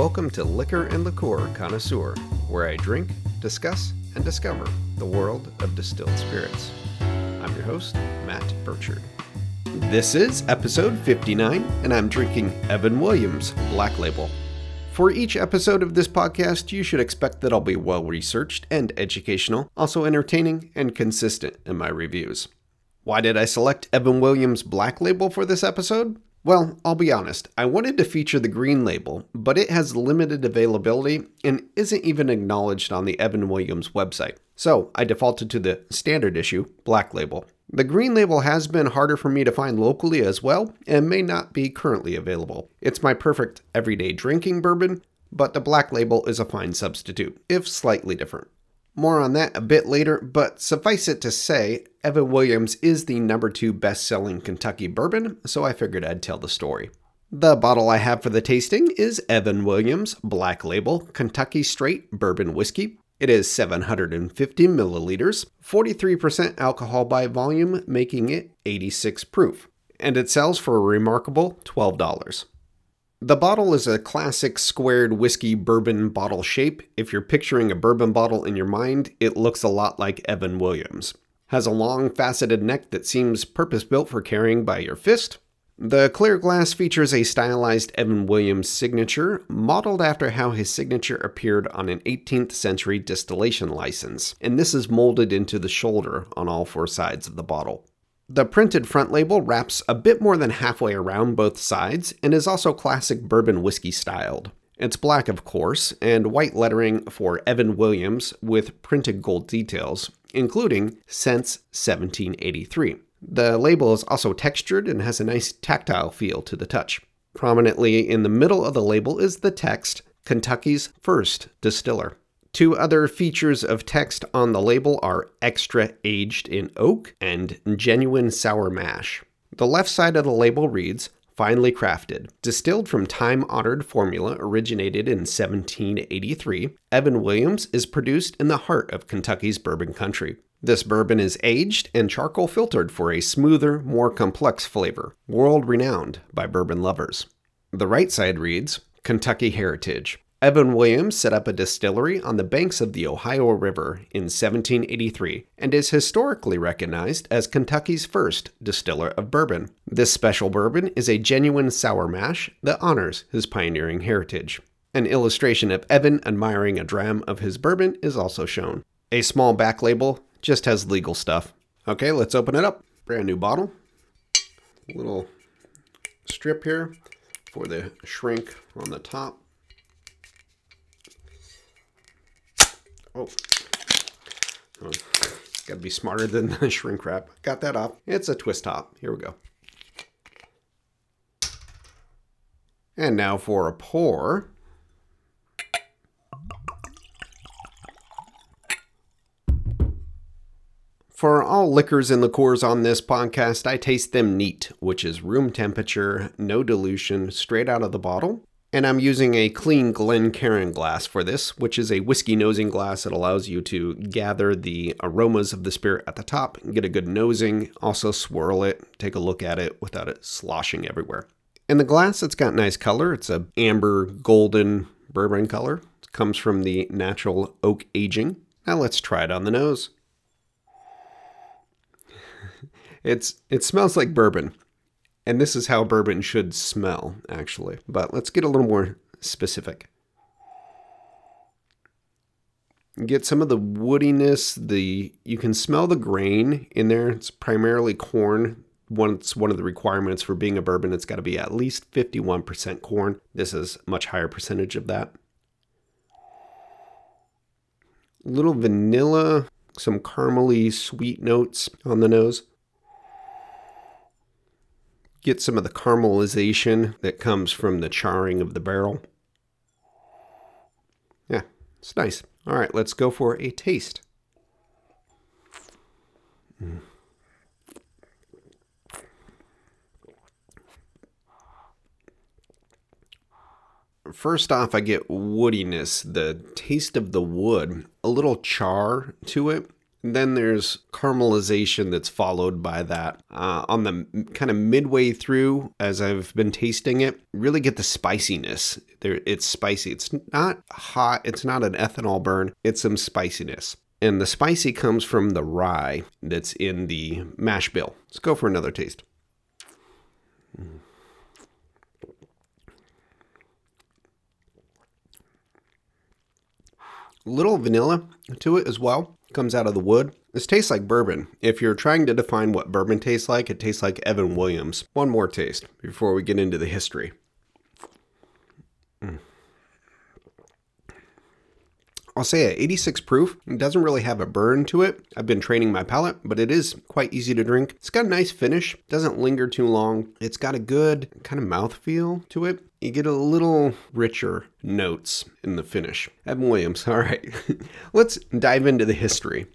Welcome to Liquor and Liqueur Connoisseur, where I drink, discuss, and discover the world of distilled spirits. I'm your host, Matt Burchard. This is episode 59, and I'm drinking Evan Williams Black Label. For each episode of this podcast, you should expect that I'll be well researched and educational, also entertaining and consistent in my reviews. Why did I select Evan Williams Black Label for this episode? Well, I'll be honest, I wanted to feature the green label, but it has limited availability and isn't even acknowledged on the Evan Williams website. So I defaulted to the standard issue, black label. The green label has been harder for me to find locally as well and may not be currently available. It's my perfect everyday drinking bourbon, but the black label is a fine substitute, if slightly different. More on that a bit later, but suffice it to say, Evan Williams is the number two best selling Kentucky bourbon, so I figured I'd tell the story. The bottle I have for the tasting is Evan Williams Black Label Kentucky Straight Bourbon Whiskey. It is 750 milliliters, 43% alcohol by volume, making it 86 proof, and it sells for a remarkable $12. The bottle is a classic squared whiskey bourbon bottle shape. If you're picturing a bourbon bottle in your mind, it looks a lot like Evan Williams. Has a long faceted neck that seems purpose built for carrying by your fist. The clear glass features a stylized Evan Williams signature, modeled after how his signature appeared on an 18th century distillation license, and this is molded into the shoulder on all four sides of the bottle. The printed front label wraps a bit more than halfway around both sides and is also classic bourbon whiskey styled. It's black, of course, and white lettering for Evan Williams with printed gold details, including since 1783. The label is also textured and has a nice tactile feel to the touch. Prominently in the middle of the label is the text Kentucky's first distiller. Two other features of text on the label are extra aged in oak and genuine sour mash. The left side of the label reads finely crafted. Distilled from time honored formula originated in 1783, Evan Williams is produced in the heart of Kentucky's bourbon country. This bourbon is aged and charcoal filtered for a smoother, more complex flavor, world renowned by bourbon lovers. The right side reads Kentucky Heritage. Evan Williams set up a distillery on the banks of the Ohio River in 1783 and is historically recognized as Kentucky's first distiller of bourbon. This special bourbon is a genuine sour mash that honors his pioneering heritage. An illustration of Evan admiring a dram of his bourbon is also shown. A small back label just has legal stuff. Okay, let's open it up. Brand new bottle. Little strip here for the shrink on the top. Oh. Gotta be smarter than the shrink wrap. Got that off. It's a twist top. Here we go. And now for a pour. For all liquors and liqueurs on this podcast, I taste them neat, which is room temperature, no dilution, straight out of the bottle. And I'm using a clean Glencairn glass for this, which is a whiskey nosing glass that allows you to gather the aromas of the spirit at the top get a good nosing, also swirl it, take a look at it without it sloshing everywhere. And the glass, it's got nice color. It's a amber golden bourbon color. It comes from the natural oak aging. Now let's try it on the nose. It's it smells like bourbon. And this is how bourbon should smell, actually. But let's get a little more specific. Get some of the woodiness, the you can smell the grain in there. It's primarily corn. Once one of the requirements for being a bourbon, it's got to be at least 51% corn. This is much higher percentage of that. Little vanilla, some caramely sweet notes on the nose get some of the caramelization that comes from the charring of the barrel. Yeah, it's nice. All right, let's go for a taste. Mm. First off, I get woodiness, the taste of the wood, a little char to it, And then there's caramelization that's followed by that. Uh, on the kind of midway through, as I've been tasting it, really get the spiciness. There, it's spicy. It's not hot. It's not an ethanol burn. It's some spiciness. And the spicy comes from the rye that's in the mash bill. Let's go for another taste. Little vanilla to it as well. Comes out of the wood. This tastes like bourbon. If you're trying to define what bourbon tastes like, it tastes like Evan Williams. One more taste before we get into the history. Mm. I'll say at 86 proof. It doesn't really have a burn to it. I've been training my palate, but it is quite easy to drink. It's got a nice finish, doesn't linger too long. It's got a good kind of mouth feel to it. You get a little richer notes in the finish. Evan Williams, all right. Let's dive into the history.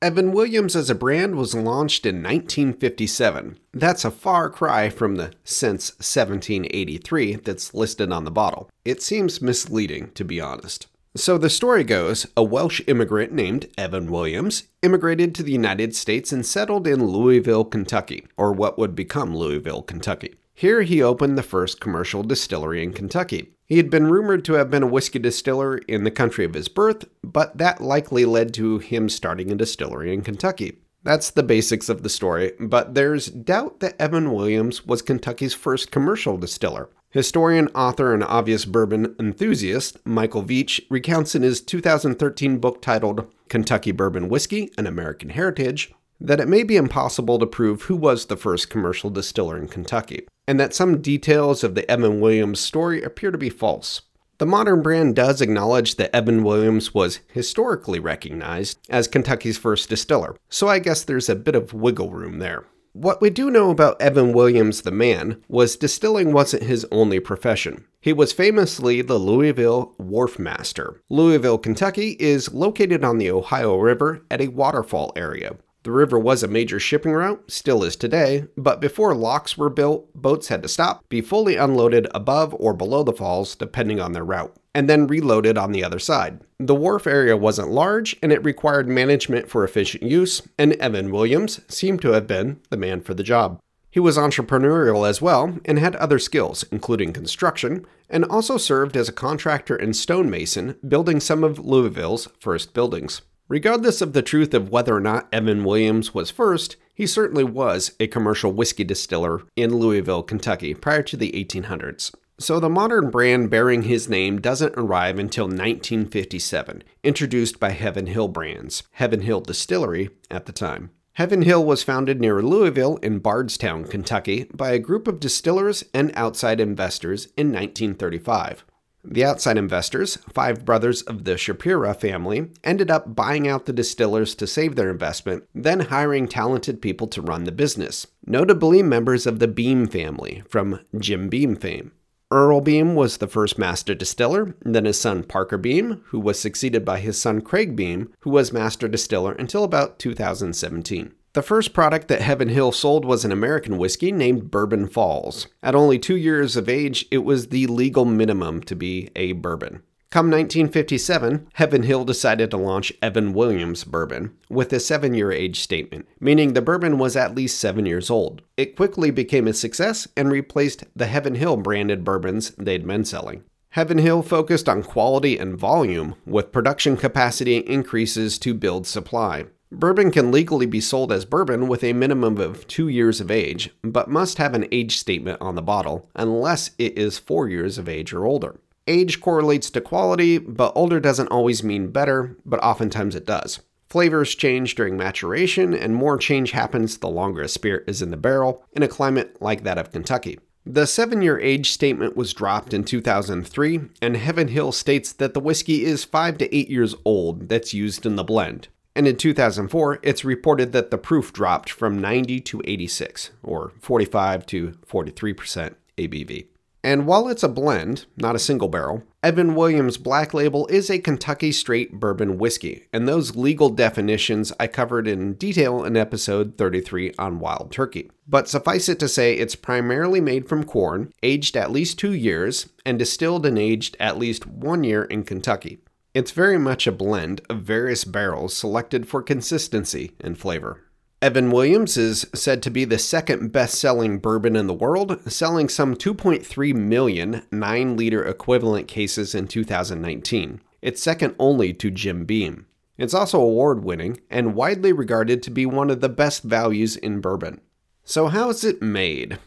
Evan Williams as a brand was launched in 1957. That's a far cry from the since 1783 that's listed on the bottle. It seems misleading, to be honest. So the story goes a Welsh immigrant named Evan Williams immigrated to the United States and settled in Louisville, Kentucky, or what would become Louisville, Kentucky. Here he opened the first commercial distillery in Kentucky. He had been rumored to have been a whiskey distiller in the country of his birth, but that likely led to him starting a distillery in Kentucky. That's the basics of the story, but there's doubt that Evan Williams was Kentucky's first commercial distiller. Historian, author, and obvious bourbon enthusiast Michael Veach recounts in his 2013 book titled Kentucky Bourbon Whiskey An American Heritage that it may be impossible to prove who was the first commercial distiller in Kentucky, and that some details of the Evan Williams story appear to be false. The modern brand does acknowledge that Evan Williams was historically recognized as Kentucky's first distiller, so I guess there's a bit of wiggle room there. What we do know about Evan Williams the man was distilling wasn't his only profession. He was famously the Louisville Wharf Master. Louisville, Kentucky is located on the Ohio River at a waterfall area. The river was a major shipping route, still is today, but before locks were built, boats had to stop, be fully unloaded above or below the falls, depending on their route and then reloaded on the other side. The wharf area wasn't large and it required management for efficient use, and Evan Williams seemed to have been the man for the job. He was entrepreneurial as well and had other skills, including construction, and also served as a contractor and stonemason, building some of Louisville's first buildings. Regardless of the truth of whether or not Evan Williams was first, he certainly was a commercial whiskey distiller in Louisville, Kentucky prior to the 1800s. So the modern brand bearing his name doesn't arrive until 1957, introduced by Heaven Hill Brands, Heaven Hill Distillery at the time. Heaven Hill was founded near Louisville in Bardstown, Kentucky, by a group of distillers and outside investors in 1935. The outside investors, five brothers of the Shapira family, ended up buying out the distillers to save their investment, then hiring talented people to run the business, notably members of the Beam family from Jim Beam fame. Earl Beam was the first master distiller, then his son Parker Beam, who was succeeded by his son Craig Beam, who was master distiller until about 2017. The first product that Heaven Hill sold was an American whiskey named Bourbon Falls. At only two years of age, it was the legal minimum to be a bourbon. Come 1957, Heaven Hill decided to launch Evan Williams bourbon with a seven year age statement, meaning the bourbon was at least seven years old. It quickly became a success and replaced the Heaven Hill branded bourbons they'd been selling. Heaven Hill focused on quality and volume, with production capacity increases to build supply. Bourbon can legally be sold as bourbon with a minimum of two years of age, but must have an age statement on the bottle unless it is four years of age or older. Age correlates to quality, but older doesn't always mean better, but oftentimes it does. Flavors change during maturation, and more change happens the longer a spirit is in the barrel in a climate like that of Kentucky. The seven year age statement was dropped in 2003, and Heaven Hill states that the whiskey is five to eight years old that's used in the blend. And in 2004, it's reported that the proof dropped from 90 to 86, or 45 to 43% ABV. And while it's a blend, not a single barrel, Evan Williams Black Label is a Kentucky straight bourbon whiskey, and those legal definitions I covered in detail in episode 33 on Wild Turkey. But suffice it to say, it's primarily made from corn, aged at least two years, and distilled and aged at least one year in Kentucky. It's very much a blend of various barrels selected for consistency and flavor. Evan Williams is said to be the second best selling bourbon in the world, selling some 2.3 million 9 liter equivalent cases in 2019. It's second only to Jim Beam. It's also award winning and widely regarded to be one of the best values in bourbon. So, how is it made?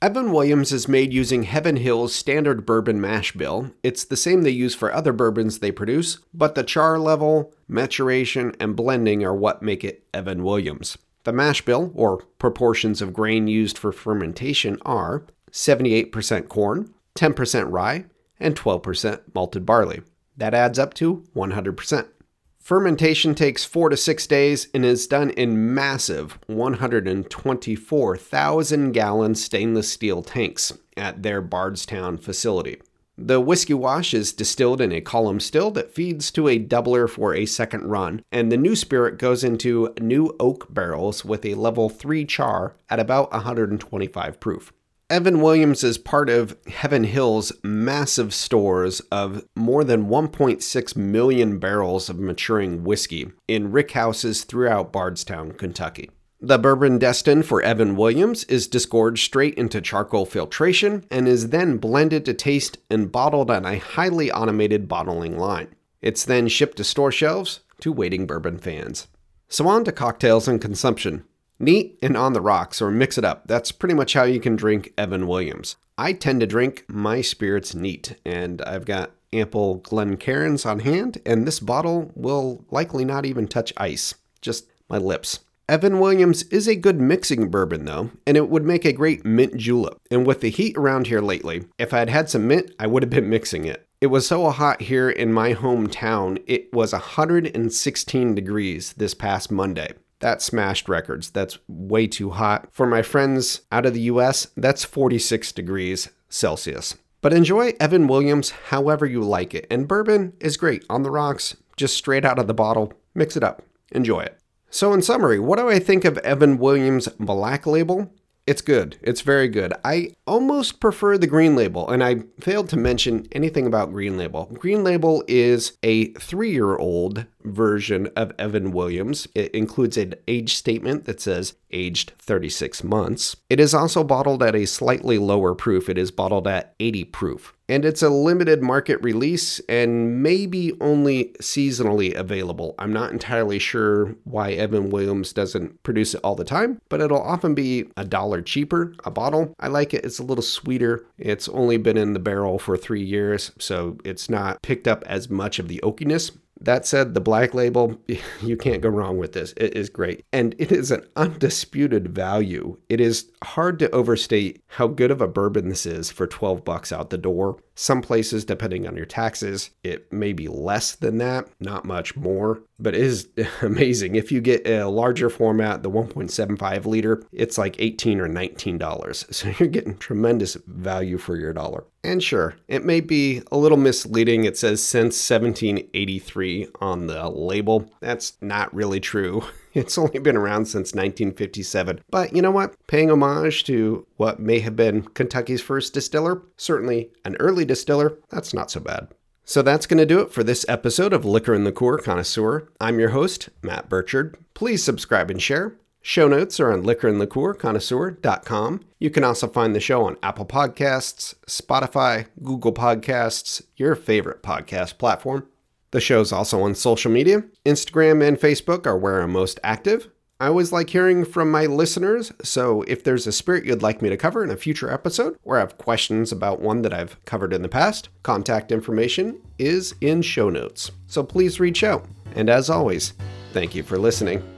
Evan Williams is made using Heaven Hill's standard bourbon mash bill. It's the same they use for other bourbons they produce, but the char level, maturation, and blending are what make it Evan Williams. The mash bill, or proportions of grain used for fermentation, are 78% corn, 10% rye, and 12% malted barley. That adds up to 100%. Fermentation takes four to six days and is done in massive 124,000 gallon stainless steel tanks at their Bardstown facility. The whiskey wash is distilled in a column still that feeds to a doubler for a second run, and the new spirit goes into new oak barrels with a level 3 char at about 125 proof. Evan Williams is part of Heaven Hill's massive stores of more than 1.6 million barrels of maturing whiskey in rickhouses throughout Bardstown, Kentucky. The bourbon destined for Evan Williams is disgorged straight into charcoal filtration and is then blended to taste and bottled on a highly automated bottling line. It's then shipped to store shelves to waiting bourbon fans. So on to cocktails and consumption. Neat and on the rocks, or mix it up. That's pretty much how you can drink Evan Williams. I tend to drink my spirits neat, and I've got ample Glencairns on hand, and this bottle will likely not even touch ice, just my lips. Evan Williams is a good mixing bourbon, though, and it would make a great mint julep. And with the heat around here lately, if I'd had some mint, I would have been mixing it. It was so hot here in my hometown, it was 116 degrees this past Monday. That smashed records. That's way too hot. For my friends out of the US, that's 46 degrees Celsius. But enjoy Evan Williams however you like it. And bourbon is great on the rocks, just straight out of the bottle. Mix it up. Enjoy it. So, in summary, what do I think of Evan Williams' Black Label? It's good. It's very good. I almost prefer the Green Label, and I failed to mention anything about Green Label. Green Label is a three year old version of Evan Williams. It includes an age statement that says aged 36 months. It is also bottled at a slightly lower proof, it is bottled at 80 proof and it's a limited market release and maybe only seasonally available. I'm not entirely sure why Evan Williams doesn't produce it all the time, but it'll often be a dollar cheaper a bottle. I like it, it's a little sweeter. It's only been in the barrel for three years, so it's not picked up as much of the oakiness. That said, the black label, you can't go wrong with this. It is great. And it is an undisputed value. It is hard to overstate how good of a bourbon this is for 12 bucks out the door. Some places, depending on your taxes, it may be less than that, not much more, but it is amazing. If you get a larger format, the 1.75 liter, it's like 18 or $19. So you're getting tremendous value for your dollar. And sure, it may be a little misleading. It says since 1783 on the label. That's not really true. It's only been around since 1957. But you know what? Paying homage to what may have been Kentucky's first distiller, certainly an early distiller, that's not so bad. So that's going to do it for this episode of Liquor and Liqueur Connoisseur. I'm your host, Matt Burchard. Please subscribe and share. Show notes are on liquorandliqueurconnoisseur.com. You can also find the show on Apple Podcasts, Spotify, Google Podcasts, your favorite podcast platform. The show's also on social media. Instagram and Facebook are where I'm most active. I always like hearing from my listeners, so if there's a spirit you'd like me to cover in a future episode, or have questions about one that I've covered in the past, contact information is in show notes. So please reach out. And as always, thank you for listening.